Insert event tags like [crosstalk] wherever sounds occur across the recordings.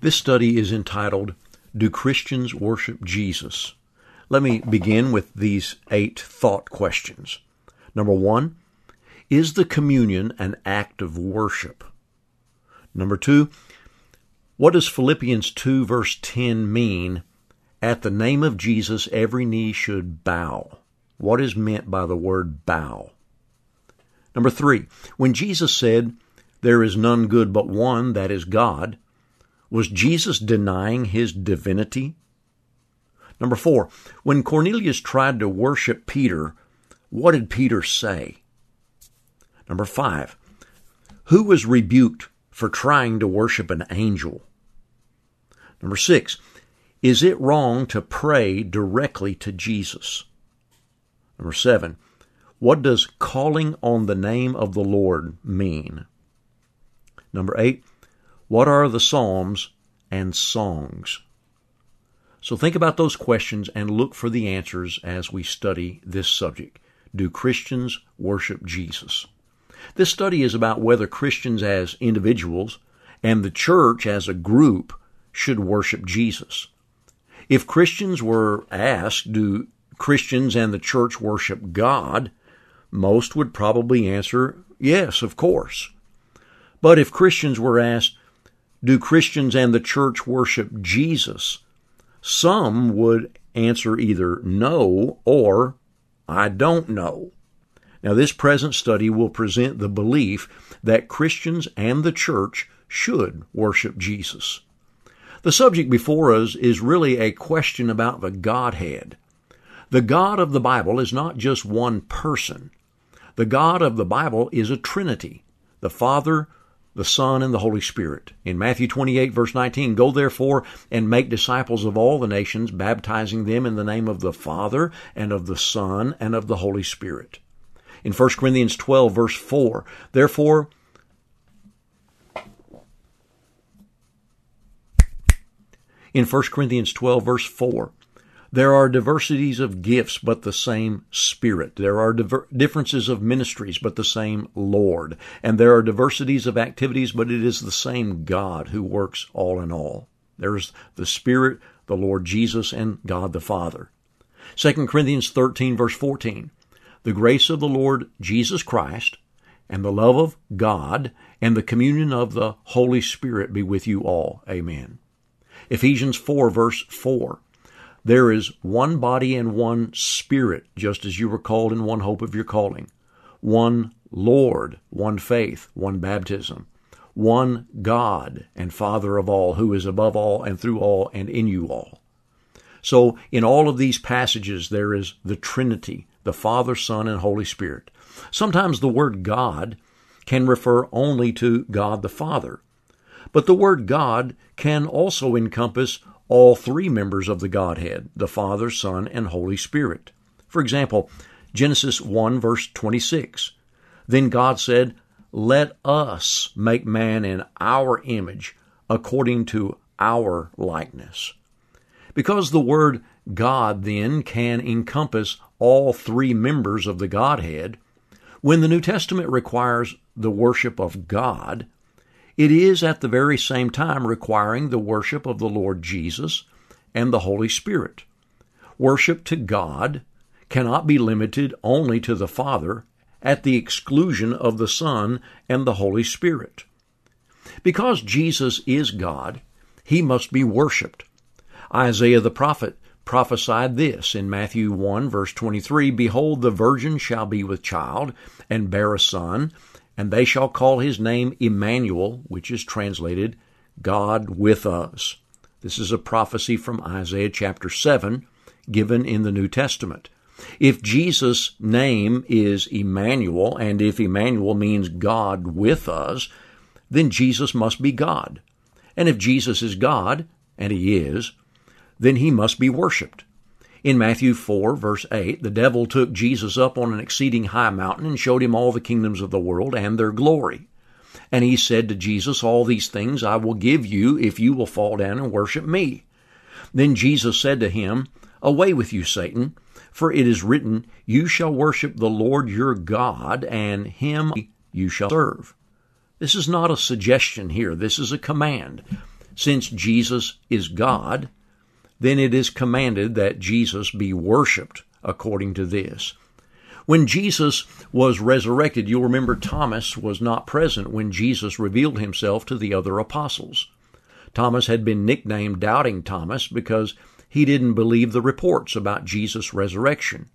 This study is entitled, Do Christians Worship Jesus? Let me begin with these eight thought questions. Number one, is the communion an act of worship? Number two, what does Philippians 2 verse 10 mean? At the name of Jesus, every knee should bow. What is meant by the word bow? Number three, when Jesus said, There is none good but one, that is God, was Jesus denying his divinity? Number four, when Cornelius tried to worship Peter, what did Peter say? Number five, who was rebuked for trying to worship an angel? Number six, is it wrong to pray directly to Jesus? Number seven, what does calling on the name of the Lord mean? Number eight, what are the Psalms and songs? So think about those questions and look for the answers as we study this subject. Do Christians worship Jesus? This study is about whether Christians as individuals and the church as a group should worship Jesus. If Christians were asked, do Christians and the church worship God? Most would probably answer, yes, of course. But if Christians were asked, do Christians and the church worship Jesus? Some would answer either no or I don't know. Now, this present study will present the belief that Christians and the church should worship Jesus. The subject before us is really a question about the Godhead. The God of the Bible is not just one person. The God of the Bible is a Trinity the Father, the Son, and the Holy Spirit. In Matthew 28, verse 19, Go therefore and make disciples of all the nations, baptizing them in the name of the Father, and of the Son, and of the Holy Spirit. In 1 Corinthians 12, verse 4, Therefore, in 1 Corinthians 12, verse 4, there are diversities of gifts, but the same Spirit. There are diver- differences of ministries, but the same Lord. And there are diversities of activities, but it is the same God who works all in all. There's the Spirit, the Lord Jesus, and God the Father. 2 Corinthians 13, verse 14. The grace of the Lord Jesus Christ, and the love of God, and the communion of the Holy Spirit be with you all. Amen. Ephesians 4, verse 4. There is one body and one spirit, just as you were called in one hope of your calling. One Lord, one faith, one baptism. One God and Father of all, who is above all and through all and in you all. So, in all of these passages, there is the Trinity, the Father, Son, and Holy Spirit. Sometimes the word God can refer only to God the Father. But the word God can also encompass all three members of the Godhead, the Father, Son, and Holy Spirit. For example, Genesis 1 verse 26. Then God said, Let us make man in our image, according to our likeness. Because the word God then can encompass all three members of the Godhead, when the New Testament requires the worship of God, it is at the very same time requiring the worship of the Lord Jesus and the Holy Spirit. Worship to God cannot be limited only to the Father at the exclusion of the Son and the Holy Spirit. Because Jesus is God, he must be worshiped. Isaiah the prophet prophesied this in Matthew 1 verse 23, Behold, the virgin shall be with child and bear a son, and they shall call his name Emmanuel, which is translated God with us. This is a prophecy from Isaiah chapter 7 given in the New Testament. If Jesus' name is Emmanuel, and if Emmanuel means God with us, then Jesus must be God. And if Jesus is God, and he is, then he must be worshiped. In Matthew 4, verse 8, the devil took Jesus up on an exceeding high mountain and showed him all the kingdoms of the world and their glory. And he said to Jesus, All these things I will give you if you will fall down and worship me. Then Jesus said to him, Away with you, Satan, for it is written, You shall worship the Lord your God, and him you shall serve. This is not a suggestion here, this is a command. Since Jesus is God, then it is commanded that Jesus be worshiped according to this. When Jesus was resurrected, you'll remember Thomas was not present when Jesus revealed himself to the other apostles. Thomas had been nicknamed Doubting Thomas because he didn't believe the reports about Jesus' resurrection.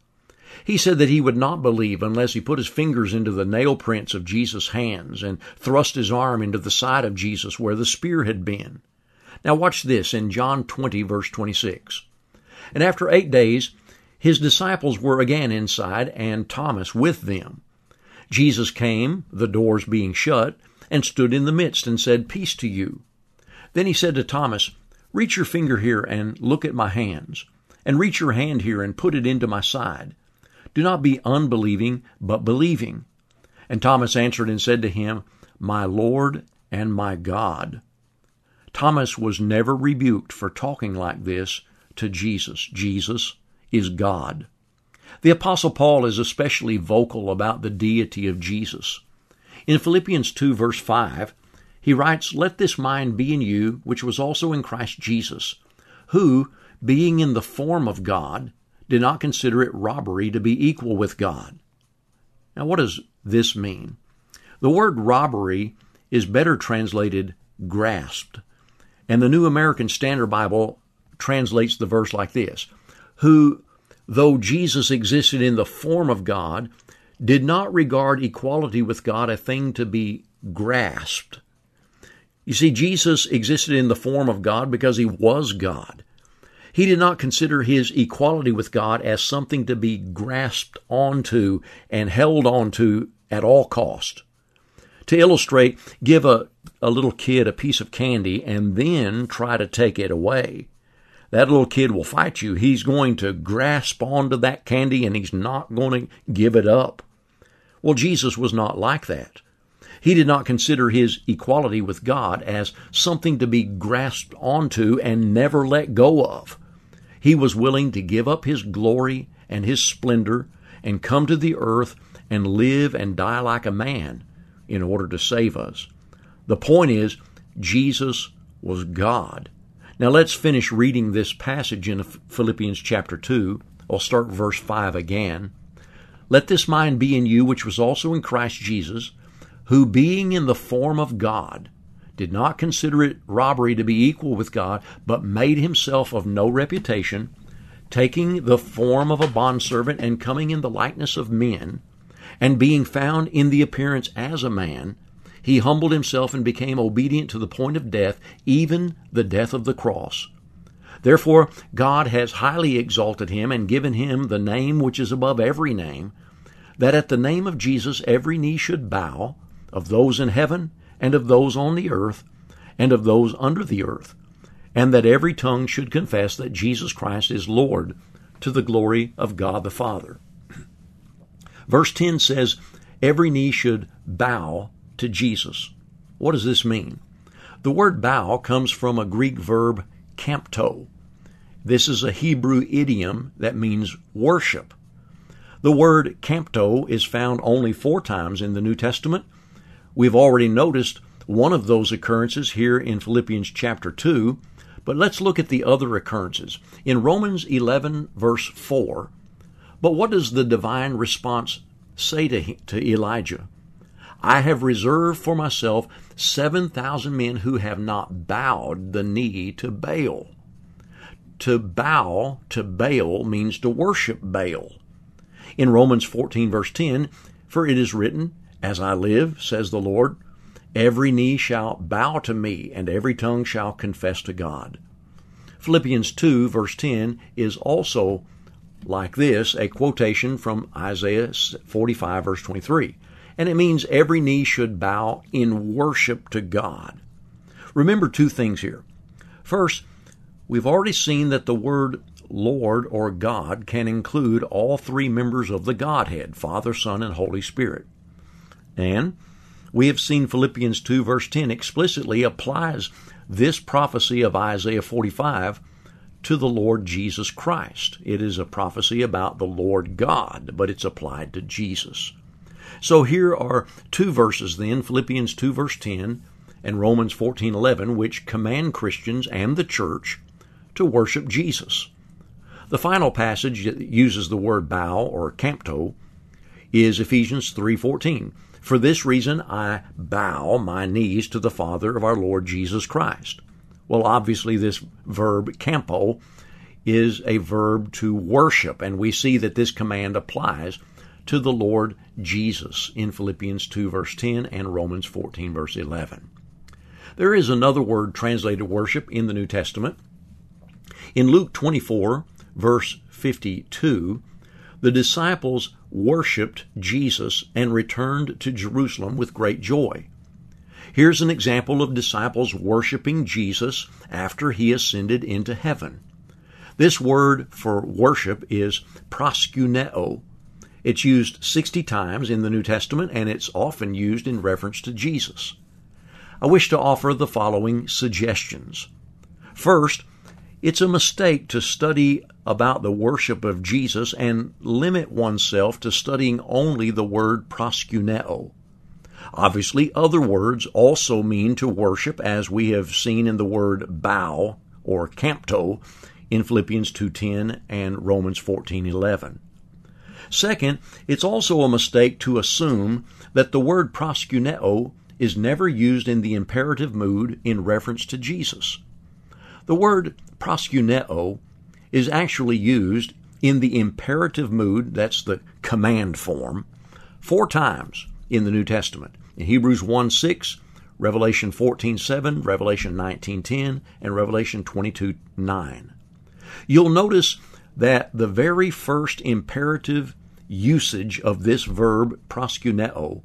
He said that he would not believe unless he put his fingers into the nail prints of Jesus' hands and thrust his arm into the side of Jesus where the spear had been. Now watch this in John 20 verse 26. And after eight days, his disciples were again inside and Thomas with them. Jesus came, the doors being shut, and stood in the midst and said, Peace to you. Then he said to Thomas, Reach your finger here and look at my hands, and reach your hand here and put it into my side. Do not be unbelieving, but believing. And Thomas answered and said to him, My Lord and my God. Thomas was never rebuked for talking like this to Jesus. Jesus is God. The Apostle Paul is especially vocal about the deity of Jesus. In Philippians 2, verse 5, he writes, Let this mind be in you, which was also in Christ Jesus, who, being in the form of God, did not consider it robbery to be equal with God. Now, what does this mean? The word robbery is better translated grasped. And the New American Standard Bible translates the verse like this Who, though Jesus existed in the form of God, did not regard equality with God a thing to be grasped. You see, Jesus existed in the form of God because he was God. He did not consider his equality with God as something to be grasped onto and held onto at all cost. To illustrate, give a, a little kid a piece of candy and then try to take it away. That little kid will fight you. He's going to grasp onto that candy and he's not going to give it up. Well, Jesus was not like that. He did not consider his equality with God as something to be grasped onto and never let go of. He was willing to give up his glory and his splendor and come to the earth and live and die like a man in order to save us. The point is, Jesus was God. Now let's finish reading this passage in Philippians chapter 2. I'll start verse 5 again. Let this mind be in you, which was also in Christ Jesus, who being in the form of God, did not consider it robbery to be equal with God, but made himself of no reputation, taking the form of a bondservant and coming in the likeness of men, and being found in the appearance as a man, he humbled himself and became obedient to the point of death, even the death of the cross. Therefore, God has highly exalted him and given him the name which is above every name, that at the name of Jesus every knee should bow, of those in heaven and of those on the earth, and of those under the earth, and that every tongue should confess that Jesus Christ is Lord to the glory of God the Father. [clears throat] Verse 10 says, Every knee should bow to Jesus. What does this mean? The word bow comes from a Greek verb kampto. This is a Hebrew idiom that means worship. The word kampto is found only four times in the New Testament We've already noticed one of those occurrences here in Philippians chapter 2, but let's look at the other occurrences. In Romans 11, verse 4, but what does the divine response say to, to Elijah? I have reserved for myself 7,000 men who have not bowed the knee to Baal. To bow to Baal means to worship Baal. In Romans 14, verse 10, for it is written, as I live, says the Lord, every knee shall bow to me, and every tongue shall confess to God. Philippians 2, verse 10, is also like this a quotation from Isaiah 45, verse 23. And it means every knee should bow in worship to God. Remember two things here. First, we've already seen that the word Lord or God can include all three members of the Godhead Father, Son, and Holy Spirit. And we have seen Philippians 2, verse 10 explicitly applies this prophecy of Isaiah 45 to the Lord Jesus Christ. It is a prophecy about the Lord God, but it's applied to Jesus. So here are two verses then Philippians 2, verse 10, and Romans 14:11 which command Christians and the church to worship Jesus. The final passage that uses the word bow or kampto is Ephesians 3:14. For this reason I bow my knees to the Father of our Lord Jesus Christ. Well, obviously this verb campo is a verb to worship, and we see that this command applies to the Lord Jesus in Philippians 2 verse 10 and Romans 14 verse 11. There is another word translated worship in the New Testament. In Luke 24 verse 52, the disciples worshiped Jesus and returned to Jerusalem with great joy. Here's an example of disciples worshiping Jesus after he ascended into heaven. This word for worship is proskuneo. It's used 60 times in the New Testament and it's often used in reference to Jesus. I wish to offer the following suggestions. First, it's a mistake to study about the worship of Jesus and limit oneself to studying only the word proskuneo. Obviously, other words also mean to worship, as we have seen in the word bow or kampto in Philippians 2:10 and Romans 14:11. Second, it's also a mistake to assume that the word proskuneo is never used in the imperative mood in reference to Jesus. The word proskuneo is actually used in the imperative mood, that's the command form, four times in the New Testament. In Hebrews 1 6, Revelation 14 7, Revelation 19 10, and Revelation 22 9. You'll notice that the very first imperative usage of this verb proskuneo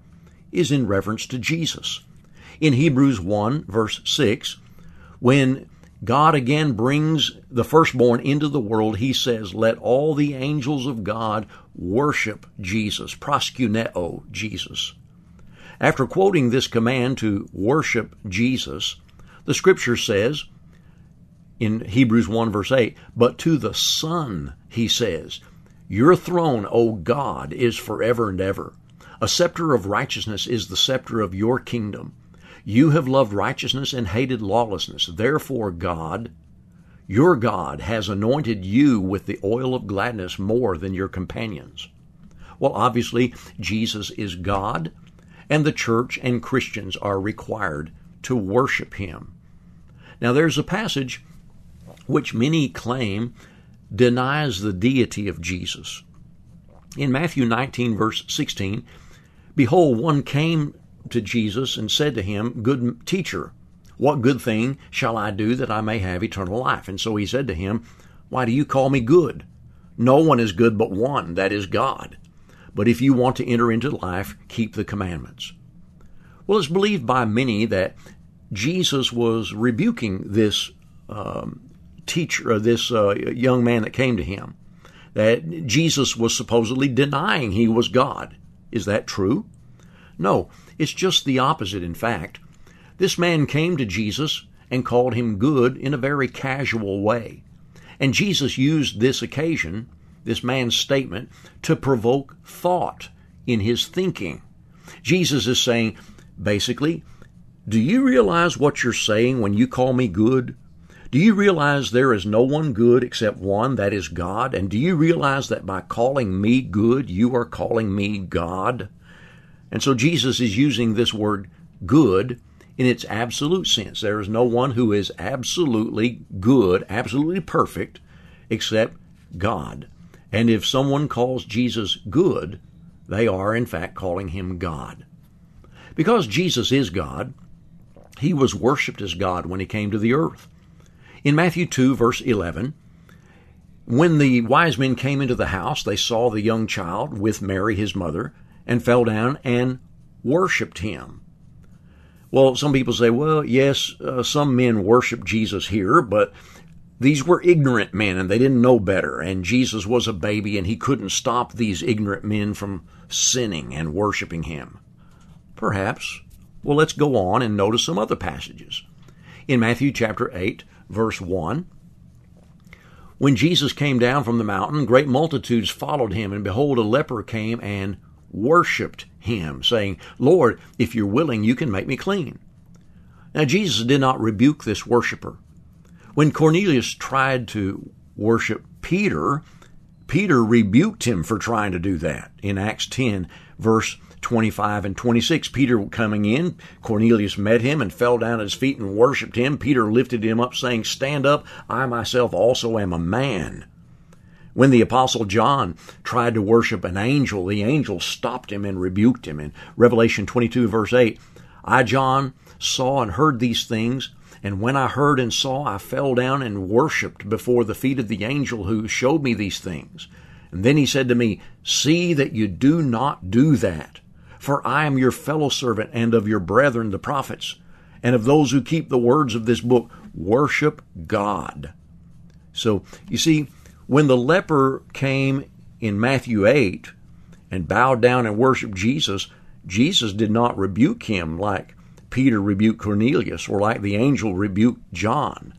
is in reference to Jesus. In Hebrews 1 verse 6, when God again brings the firstborn into the world, he says, Let all the angels of God worship Jesus, proskuneo Jesus. After quoting this command to worship Jesus, the scripture says in Hebrews 1 verse 8, But to the Son, he says, Your throne, O God, is forever and ever. A scepter of righteousness is the scepter of your kingdom. You have loved righteousness and hated lawlessness. Therefore, God, your God, has anointed you with the oil of gladness more than your companions. Well, obviously, Jesus is God, and the church and Christians are required to worship him. Now, there's a passage which many claim denies the deity of Jesus. In Matthew 19, verse 16, behold, one came to Jesus and said to him, Good teacher, what good thing shall I do that I may have eternal life? And so he said to him, Why do you call me good? No one is good but one, that is God. But if you want to enter into life, keep the commandments. Well, it's believed by many that Jesus was rebuking this um, teacher, uh, this uh, young man that came to him, that Jesus was supposedly denying he was God. Is that true? No, it's just the opposite, in fact. This man came to Jesus and called him good in a very casual way. And Jesus used this occasion, this man's statement, to provoke thought in his thinking. Jesus is saying, basically, do you realize what you're saying when you call me good? Do you realize there is no one good except one, that is God? And do you realize that by calling me good, you are calling me God? And so Jesus is using this word good in its absolute sense. There is no one who is absolutely good, absolutely perfect, except God. And if someone calls Jesus good, they are in fact calling him God. Because Jesus is God, he was worshiped as God when he came to the earth. In Matthew 2, verse 11, when the wise men came into the house, they saw the young child with Mary, his mother, and fell down and worshiped him. Well, some people say, well, yes, uh, some men worship Jesus here, but these were ignorant men and they didn't know better. And Jesus was a baby and he couldn't stop these ignorant men from sinning and worshiping him. Perhaps. Well, let's go on and notice some other passages. In Matthew chapter 8, verse 1, when Jesus came down from the mountain, great multitudes followed him, and behold, a leper came and worshiped him, saying, Lord, if you're willing, you can make me clean. Now, Jesus did not rebuke this worshiper. When Cornelius tried to worship Peter, Peter rebuked him for trying to do that. In Acts 10, verse 25 and 26, Peter coming in, Cornelius met him and fell down at his feet and worshiped him. Peter lifted him up, saying, Stand up, I myself also am a man. When the apostle John tried to worship an angel, the angel stopped him and rebuked him. In Revelation 22 verse 8, I, John, saw and heard these things, and when I heard and saw, I fell down and worshipped before the feet of the angel who showed me these things. And then he said to me, See that you do not do that, for I am your fellow servant and of your brethren the prophets, and of those who keep the words of this book. Worship God. So, you see, when the leper came in Matthew 8 and bowed down and worshiped Jesus, Jesus did not rebuke him like Peter rebuked Cornelius or like the angel rebuked John.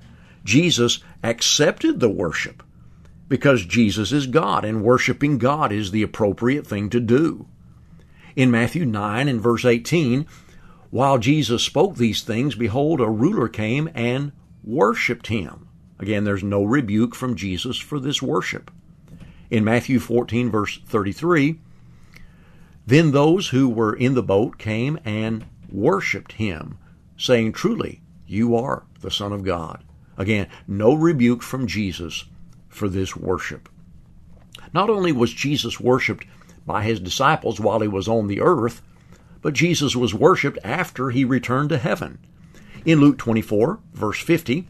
Jesus accepted the worship because Jesus is God and worshiping God is the appropriate thing to do. In Matthew 9 and verse 18, while Jesus spoke these things, behold, a ruler came and worshiped him. Again, there's no rebuke from Jesus for this worship. In Matthew 14, verse 33, then those who were in the boat came and worshiped him, saying, Truly, you are the Son of God. Again, no rebuke from Jesus for this worship. Not only was Jesus worshiped by his disciples while he was on the earth, but Jesus was worshiped after he returned to heaven. In Luke 24, verse 50,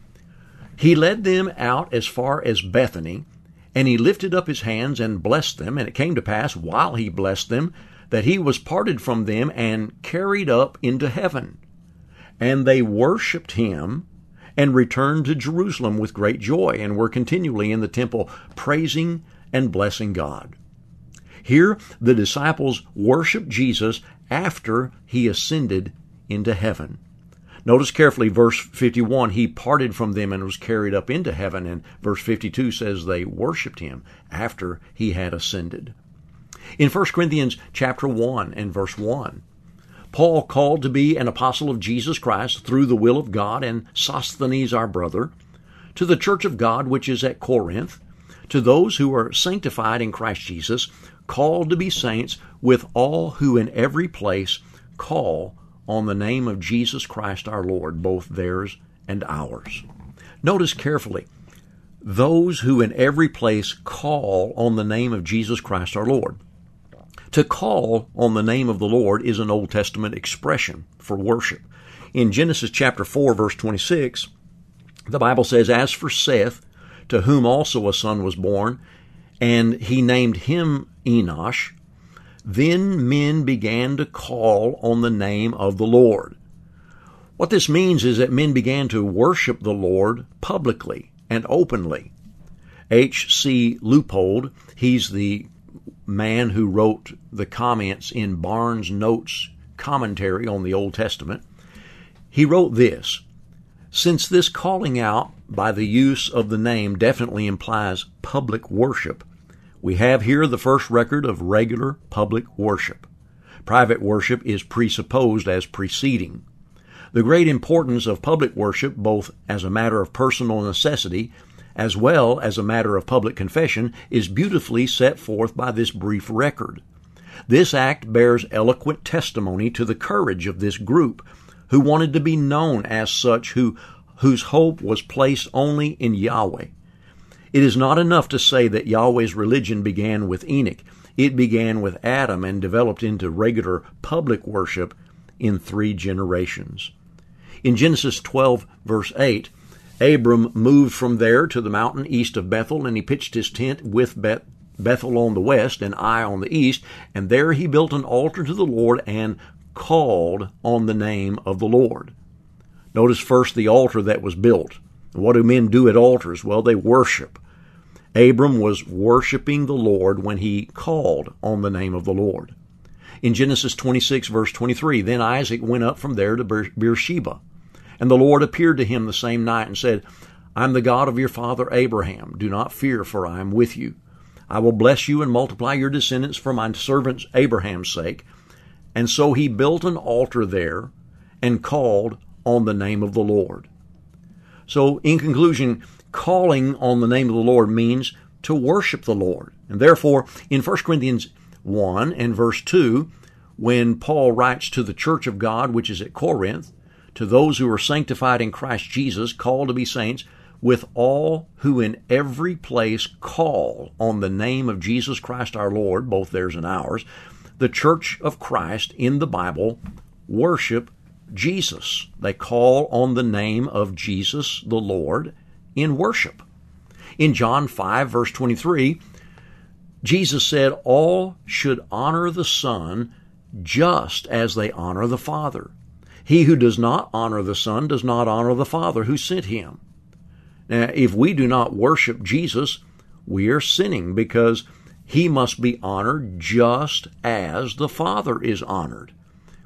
he led them out as far as Bethany, and he lifted up his hands and blessed them. And it came to pass, while he blessed them, that he was parted from them and carried up into heaven. And they worshipped him and returned to Jerusalem with great joy and were continually in the temple praising and blessing God. Here, the disciples worshiped Jesus after he ascended into heaven. Notice carefully verse 51, he parted from them and was carried up into heaven. And verse 52 says they worshiped him after he had ascended. In 1 Corinthians chapter 1 and verse 1, Paul called to be an apostle of Jesus Christ through the will of God and Sosthenes our brother, to the church of God which is at Corinth, to those who are sanctified in Christ Jesus, called to be saints, with all who in every place call on the name of Jesus Christ our Lord, both theirs and ours. Notice carefully, those who in every place call on the name of Jesus Christ our Lord. To call on the name of the Lord is an Old Testament expression for worship. In Genesis chapter 4 verse 26, the Bible says, As for Seth, to whom also a son was born, and he named him Enosh, then men began to call on the name of the Lord. What this means is that men began to worship the Lord publicly and openly. H.C. Leupold, he's the man who wrote the comments in Barnes' Notes commentary on the Old Testament. He wrote this Since this calling out by the use of the name definitely implies public worship, we have here the first record of regular public worship. Private worship is presupposed as preceding. The great importance of public worship, both as a matter of personal necessity as well as a matter of public confession, is beautifully set forth by this brief record. This act bears eloquent testimony to the courage of this group, who wanted to be known as such, who, whose hope was placed only in Yahweh. It is not enough to say that Yahweh's religion began with Enoch. It began with Adam and developed into regular public worship in three generations. In Genesis 12, verse 8, Abram moved from there to the mountain east of Bethel, and he pitched his tent with Beth- Bethel on the west and Ai on the east, and there he built an altar to the Lord and called on the name of the Lord. Notice first the altar that was built. What do men do at altars? Well, they worship. Abram was worshiping the Lord when he called on the name of the Lord. In Genesis 26, verse 23, then Isaac went up from there to Beersheba. And the Lord appeared to him the same night and said, I am the God of your father Abraham. Do not fear, for I am with you. I will bless you and multiply your descendants for my servant Abraham's sake. And so he built an altar there and called on the name of the Lord. So, in conclusion, calling on the name of the Lord means to worship the Lord. And therefore, in 1 Corinthians 1 and verse 2, when Paul writes to the church of God, which is at Corinth, to those who are sanctified in Christ Jesus, called to be saints, with all who in every place call on the name of Jesus Christ our Lord, both theirs and ours, the church of Christ in the Bible worship Jesus. They call on the name of Jesus the Lord in worship. In John 5, verse 23, Jesus said, All should honor the Son just as they honor the Father. He who does not honor the Son does not honor the Father who sent him. Now, if we do not worship Jesus, we are sinning because he must be honored just as the Father is honored.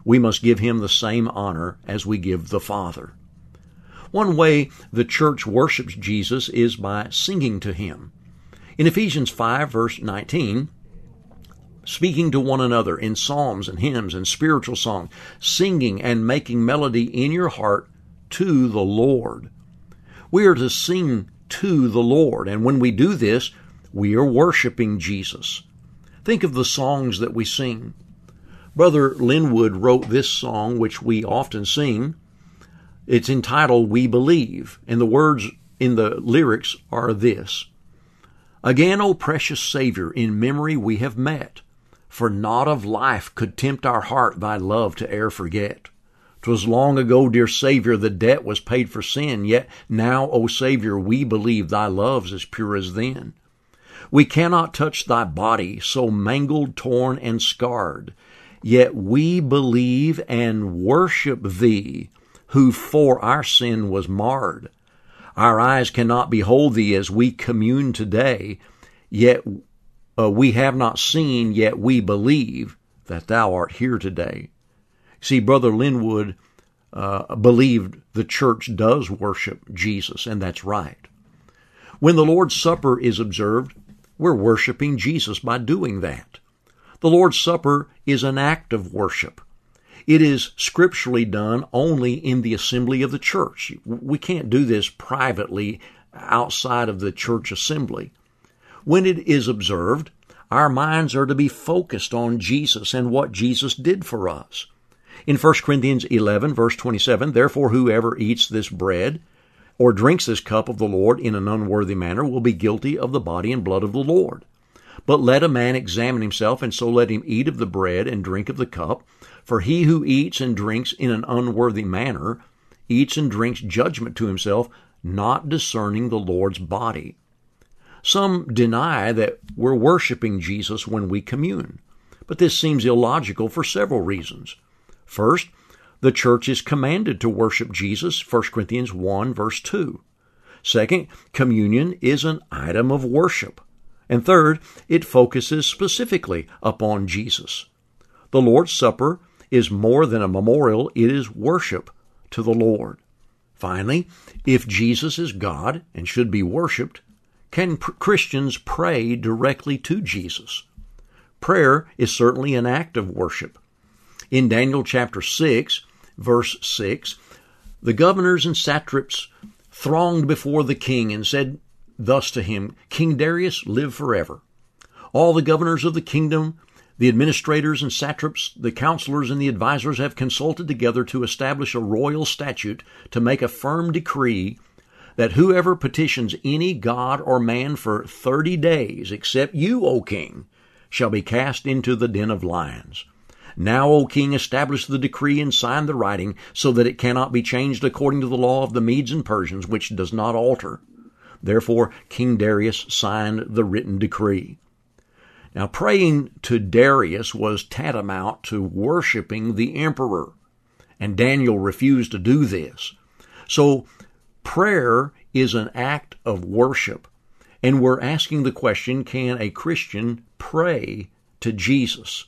We must give him the same honor as we give the Father. One way the church worships Jesus is by singing to him. In Ephesians 5, verse 19, speaking to one another in psalms and hymns and spiritual songs, singing and making melody in your heart to the Lord. We are to sing to the Lord, and when we do this, we are worshiping Jesus. Think of the songs that we sing. Brother Linwood wrote this song, which we often sing. It's entitled We Believe, and the words in the lyrics are this Again, O precious Savior, in memory we have met, for naught of life could tempt our heart thy love to e'er forget. 'Twas long ago, dear Savior, the debt was paid for sin, yet now, O Savior, we believe thy love's as pure as then. We cannot touch thy body, so mangled, torn, and scarred. Yet we believe and worship thee, who for our sin was marred. Our eyes cannot behold thee as we commune today, yet uh, we have not seen, yet we believe that thou art here today. See, Brother Linwood uh, believed the church does worship Jesus, and that's right. When the Lord's Supper is observed, we're worshiping Jesus by doing that. The Lord's Supper is an act of worship. It is scripturally done only in the assembly of the church. We can't do this privately outside of the church assembly. When it is observed, our minds are to be focused on Jesus and what Jesus did for us. In 1 Corinthians 11, verse 27, therefore whoever eats this bread or drinks this cup of the Lord in an unworthy manner will be guilty of the body and blood of the Lord. But let a man examine himself, and so let him eat of the bread and drink of the cup. For he who eats and drinks in an unworthy manner eats and drinks judgment to himself, not discerning the Lord's body. Some deny that we're worshiping Jesus when we commune, but this seems illogical for several reasons. First, the church is commanded to worship Jesus, 1 Corinthians 1, verse 2. Second, communion is an item of worship. And third, it focuses specifically upon Jesus. The Lord's Supper is more than a memorial, it is worship to the Lord. Finally, if Jesus is God and should be worshiped, can Christians pray directly to Jesus? Prayer is certainly an act of worship. In Daniel chapter 6, verse 6, the governors and satraps thronged before the king and said thus to him, King Darius, live forever. All the governors of the kingdom, the administrators and satraps, the counselors and the advisers have consulted together to establish a royal statute to make a firm decree that whoever petitions any god or man for thirty days, except you, O king, shall be cast into the den of lions. Now, O king, establish the decree and sign the writing, so that it cannot be changed according to the law of the Medes and Persians, which does not alter. Therefore, King Darius signed the written decree. Now, praying to Darius was tantamount to worshiping the emperor, and Daniel refused to do this. So, prayer is an act of worship, and we're asking the question can a Christian pray to Jesus?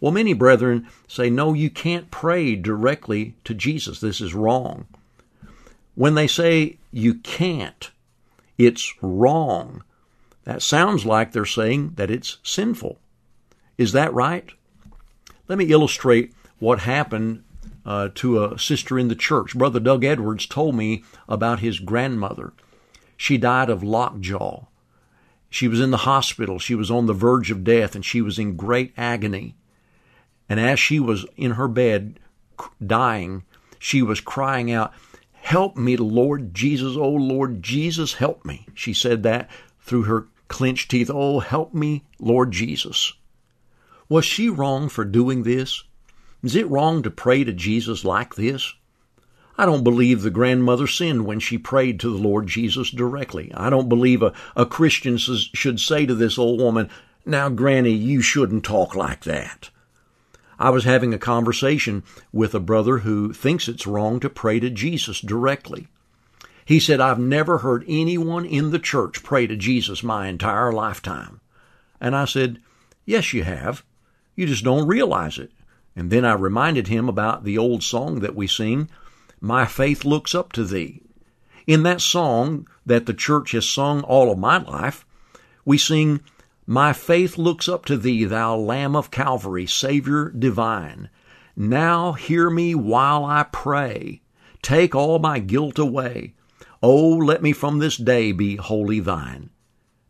Well, many brethren say, no, you can't pray directly to Jesus. This is wrong. When they say you can't, it's wrong. That sounds like they're saying that it's sinful. Is that right? Let me illustrate what happened uh, to a sister in the church. Brother Doug Edwards told me about his grandmother. She died of lockjaw. She was in the hospital. She was on the verge of death and she was in great agony. And as she was in her bed dying, she was crying out, Help me, Lord Jesus. Oh, Lord Jesus, help me. She said that through her clenched teeth. Oh, help me, Lord Jesus. Was she wrong for doing this? Is it wrong to pray to Jesus like this? I don't believe the grandmother sinned when she prayed to the Lord Jesus directly. I don't believe a, a Christian should say to this old woman, Now, Granny, you shouldn't talk like that. I was having a conversation with a brother who thinks it's wrong to pray to Jesus directly. He said, I've never heard anyone in the church pray to Jesus my entire lifetime. And I said, Yes, you have. You just don't realize it. And then I reminded him about the old song that we sing, My Faith Looks Up to Thee. In that song that the church has sung all of my life, we sing, My faith looks up to thee, thou Lamb of Calvary, Savior divine. Now hear me while I pray. Take all my guilt away. Oh, let me from this day be wholly thine.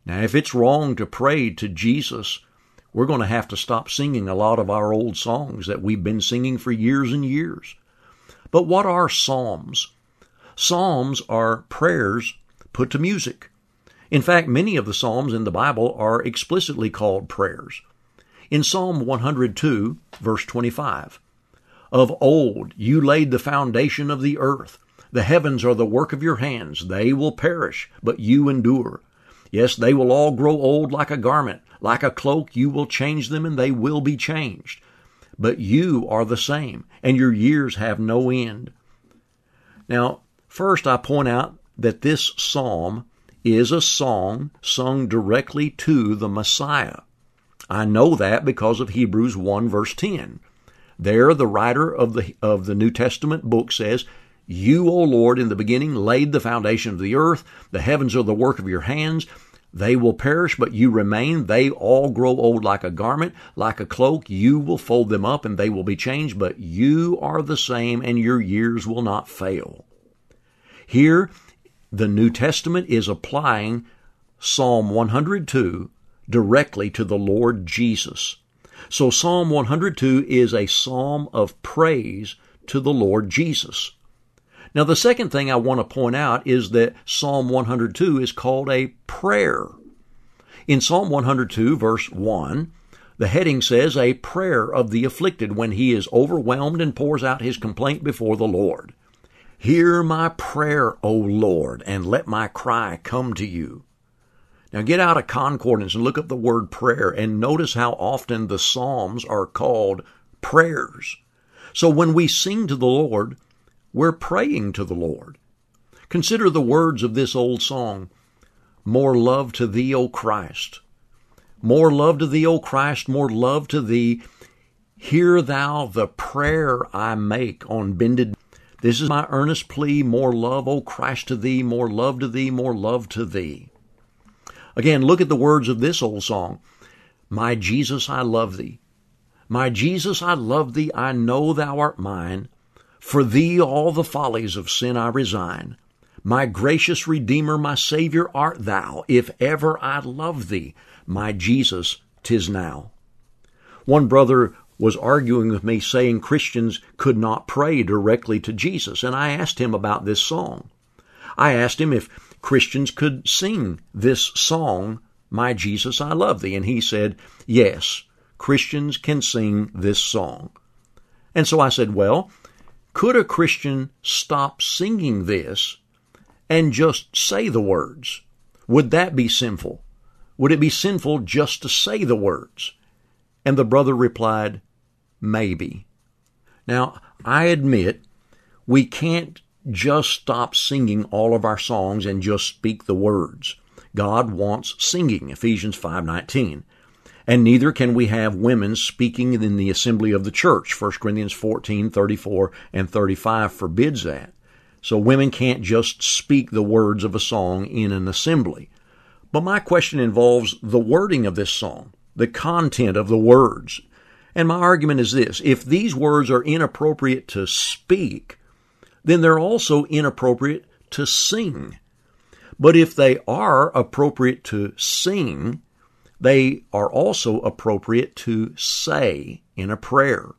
Now, if it's wrong to pray to Jesus, we're going to have to stop singing a lot of our old songs that we've been singing for years and years. But what are psalms? Psalms are prayers put to music. In fact, many of the psalms in the Bible are explicitly called prayers. In Psalm 102, verse 25, Of old you laid the foundation of the earth. The heavens are the work of your hands. They will perish, but you endure. Yes, they will all grow old like a garment. Like a cloak, you will change them and they will be changed. But you are the same, and your years have no end. Now, first I point out that this psalm is a song sung directly to the Messiah. I know that because of Hebrews 1 verse 10. There the writer of the of the New Testament book says, "You, O Lord, in the beginning laid the foundation of the earth; the heavens are the work of your hands. They will perish, but you remain. They all grow old like a garment, like a cloak. You will fold them up and they will be changed, but you are the same and your years will not fail. Here, the New Testament is applying Psalm 102 directly to the Lord Jesus. So Psalm 102 is a psalm of praise to the Lord Jesus. Now, the second thing I want to point out is that Psalm 102 is called a prayer. In Psalm 102, verse 1, the heading says, A prayer of the afflicted when he is overwhelmed and pours out his complaint before the Lord. Hear my prayer, O Lord, and let my cry come to you. Now get out a concordance and look up the word prayer and notice how often the Psalms are called prayers. So when we sing to the Lord, we're praying to the Lord. Consider the words of this old song More love to thee, O Christ. More love to thee, O Christ, more love to thee. Hear thou the prayer I make on bended. This is my earnest plea, more love, O Christ, to thee, more love to thee, more love to thee. Again, look at the words of this old song. My Jesus, I love thee. My Jesus, I love thee. I know thou art mine. For thee all the follies of sin I resign. My gracious Redeemer, my Savior art thou. If ever I love thee, my Jesus, tis now. One brother was arguing with me saying Christians could not pray directly to Jesus, and I asked him about this song. I asked him if Christians could sing this song, My Jesus, I Love Thee, and he said, Yes, Christians can sing this song. And so I said, Well, could a Christian stop singing this and just say the words? Would that be sinful? Would it be sinful just to say the words? And the brother replied, Maybe. Now, I admit we can't just stop singing all of our songs and just speak the words. God wants singing, Ephesians 5:19 and neither can we have women speaking in the assembly of the church. 1 Corinthians 14, 34, and 35 forbids that. So women can't just speak the words of a song in an assembly. But my question involves the wording of this song, the content of the words. And my argument is this if these words are inappropriate to speak, then they're also inappropriate to sing. But if they are appropriate to sing, they are also appropriate to say in a prayer.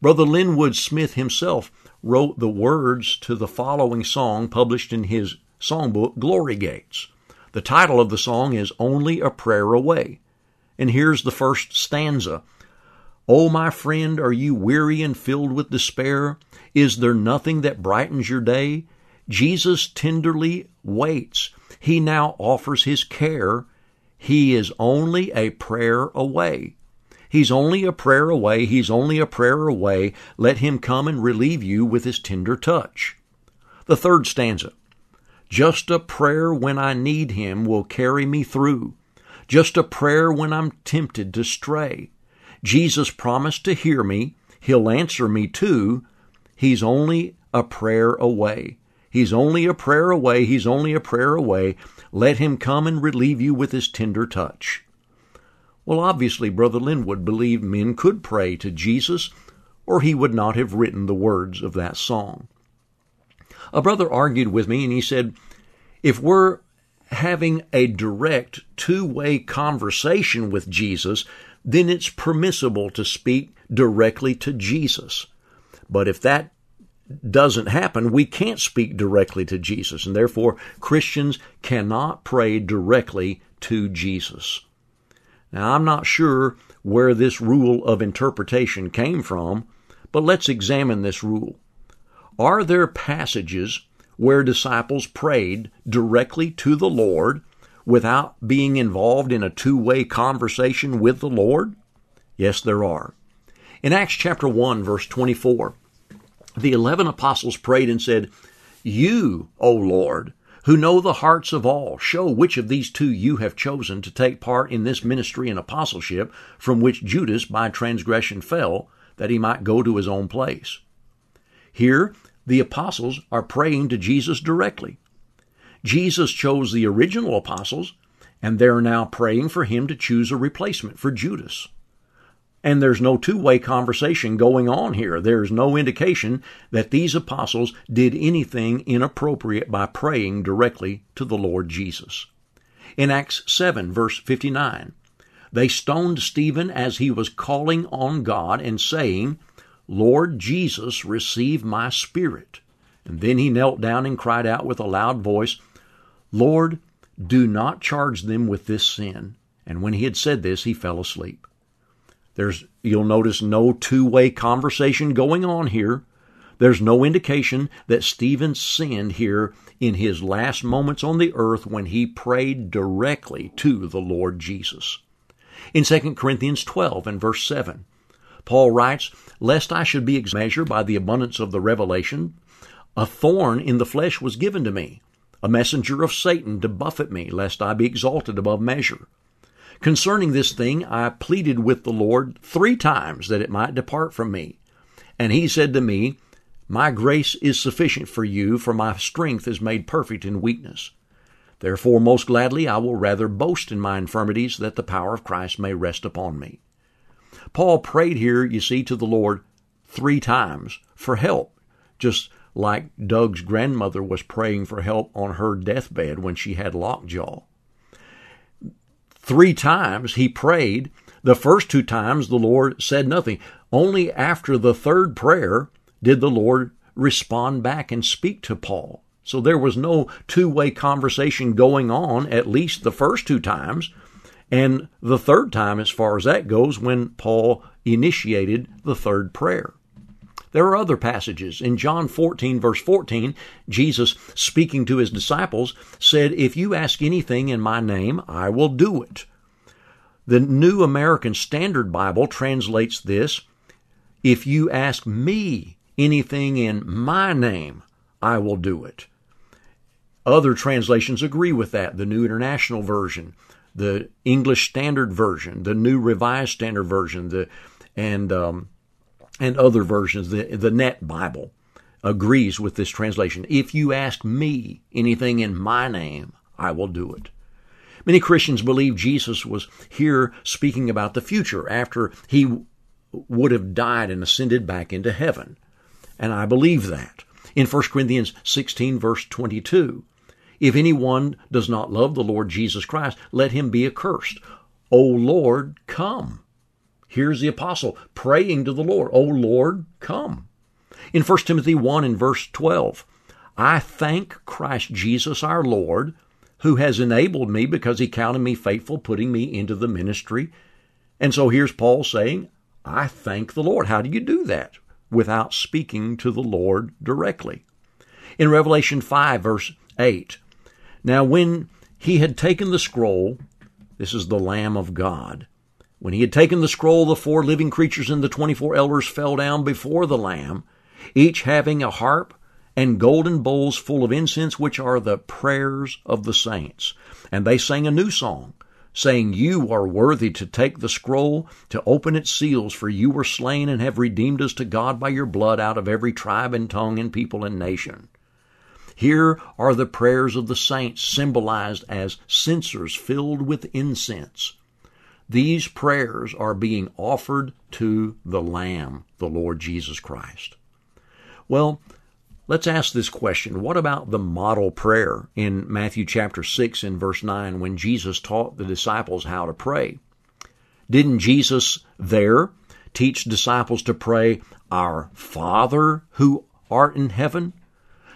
Brother Linwood Smith himself wrote the words to the following song published in his songbook, Glory Gates. The title of the song is Only a Prayer Away. And here's the first stanza. Oh, my friend, are you weary and filled with despair? Is there nothing that brightens your day? Jesus tenderly waits. He now offers his care. He is only a prayer away. He's only a prayer away. He's only a prayer away. Let him come and relieve you with his tender touch. The third stanza. Just a prayer when I need him will carry me through. Just a prayer when I'm tempted to stray. Jesus promised to hear me. He'll answer me too. He's only a prayer away. He's only a prayer away. He's only a prayer away. Let him come and relieve you with his tender touch. Well, obviously, Brother Linwood believed men could pray to Jesus, or he would not have written the words of that song. A brother argued with me and he said, if we're having a direct two way conversation with Jesus, then it's permissible to speak directly to Jesus. But if that doesn't happen, we can't speak directly to Jesus, and therefore Christians cannot pray directly to Jesus. Now, I'm not sure where this rule of interpretation came from, but let's examine this rule. Are there passages where disciples prayed directly to the Lord without being involved in a two way conversation with the Lord? Yes, there are. In Acts chapter 1, verse 24, the eleven apostles prayed and said, You, O Lord, who know the hearts of all, show which of these two you have chosen to take part in this ministry and apostleship from which Judas by transgression fell, that he might go to his own place. Here, the apostles are praying to Jesus directly. Jesus chose the original apostles, and they're now praying for him to choose a replacement for Judas. And there's no two way conversation going on here. There's no indication that these apostles did anything inappropriate by praying directly to the Lord Jesus. In Acts 7, verse 59, they stoned Stephen as he was calling on God and saying, Lord Jesus, receive my spirit. And then he knelt down and cried out with a loud voice, Lord, do not charge them with this sin. And when he had said this, he fell asleep. There's, you'll notice no two-way conversation going on here. There's no indication that Stephen sinned here in his last moments on the earth when he prayed directly to the Lord Jesus. In 2 Corinthians 12 and verse 7, Paul writes, Lest I should be measured by the abundance of the revelation, a thorn in the flesh was given to me, a messenger of Satan to buffet me, lest I be exalted above measure. Concerning this thing, I pleaded with the Lord three times that it might depart from me. And he said to me, My grace is sufficient for you, for my strength is made perfect in weakness. Therefore, most gladly, I will rather boast in my infirmities, that the power of Christ may rest upon me. Paul prayed here, you see, to the Lord three times for help, just like Doug's grandmother was praying for help on her deathbed when she had lockjaw. Three times he prayed. The first two times the Lord said nothing. Only after the third prayer did the Lord respond back and speak to Paul. So there was no two way conversation going on at least the first two times. And the third time, as far as that goes, when Paul initiated the third prayer. There are other passages. In John 14, verse 14, Jesus, speaking to his disciples, said, If you ask anything in my name, I will do it. The New American Standard Bible translates this, If you ask me anything in my name, I will do it. Other translations agree with that. The New International Version, the English Standard Version, the New Revised Standard Version, the and um, and other versions, the, the Net Bible agrees with this translation. If you ask me anything in my name, I will do it. Many Christians believe Jesus was here speaking about the future after he would have died and ascended back into heaven. And I believe that. In 1 Corinthians 16 verse 22, if anyone does not love the Lord Jesus Christ, let him be accursed. O Lord, come. Here's the apostle praying to the Lord, O Lord, come. In 1 Timothy 1 and verse 12, I thank Christ Jesus our Lord, who has enabled me because he counted me faithful, putting me into the ministry. And so here's Paul saying, I thank the Lord. How do you do that? Without speaking to the Lord directly. In Revelation 5, verse 8, now when he had taken the scroll, this is the Lamb of God, when he had taken the scroll, the four living creatures and the twenty four elders fell down before the Lamb, each having a harp and golden bowls full of incense, which are the prayers of the saints. And they sang a new song, saying, You are worthy to take the scroll, to open its seals, for you were slain and have redeemed us to God by your blood out of every tribe and tongue and people and nation. Here are the prayers of the saints symbolized as censers filled with incense. These prayers are being offered to the Lamb, the Lord Jesus Christ. Well, let's ask this question. What about the model prayer in Matthew chapter 6 and verse 9 when Jesus taught the disciples how to pray? Didn't Jesus there teach disciples to pray, Our Father who art in heaven?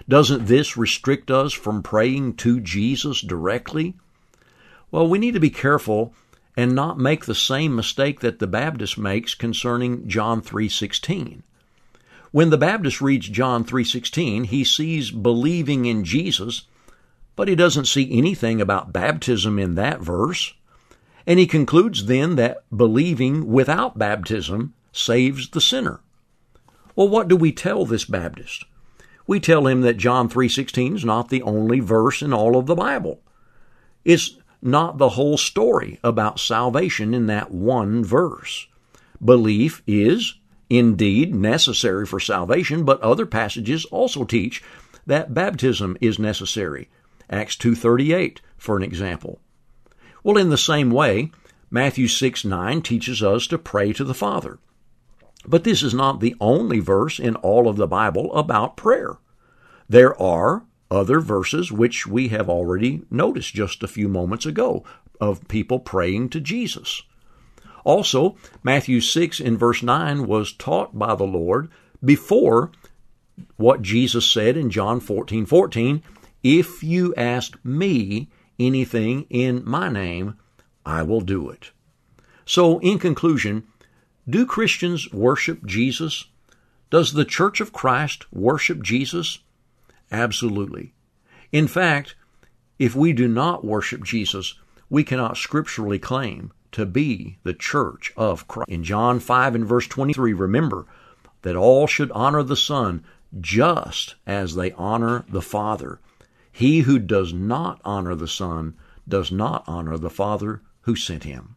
Doesn't this restrict us from praying to Jesus directly? Well, we need to be careful and not make the same mistake that the Baptist makes concerning John 3:16. When the Baptist reads John 3:16, he sees believing in Jesus, but he doesn't see anything about baptism in that verse. And he concludes then that believing without baptism saves the sinner. Well, what do we tell this Baptist? We tell him that John 3:16 is not the only verse in all of the Bible. It's not the whole story about salvation in that one verse. Belief is indeed necessary for salvation, but other passages also teach that baptism is necessary. Acts 2:38 for an example. Well, in the same way, Matthew 6 9 teaches us to pray to the Father. But this is not the only verse in all of the Bible about prayer. There are other verses which we have already noticed just a few moments ago of people praying to Jesus. Also, Matthew 6 in verse 9 was taught by the Lord before what Jesus said in John 14 14, If you ask me anything in my name, I will do it. So, in conclusion, do Christians worship Jesus? Does the Church of Christ worship Jesus? Absolutely. In fact, if we do not worship Jesus, we cannot scripturally claim to be the church of Christ. In John 5 and verse 23, remember that all should honor the Son just as they honor the Father. He who does not honor the Son does not honor the Father who sent him.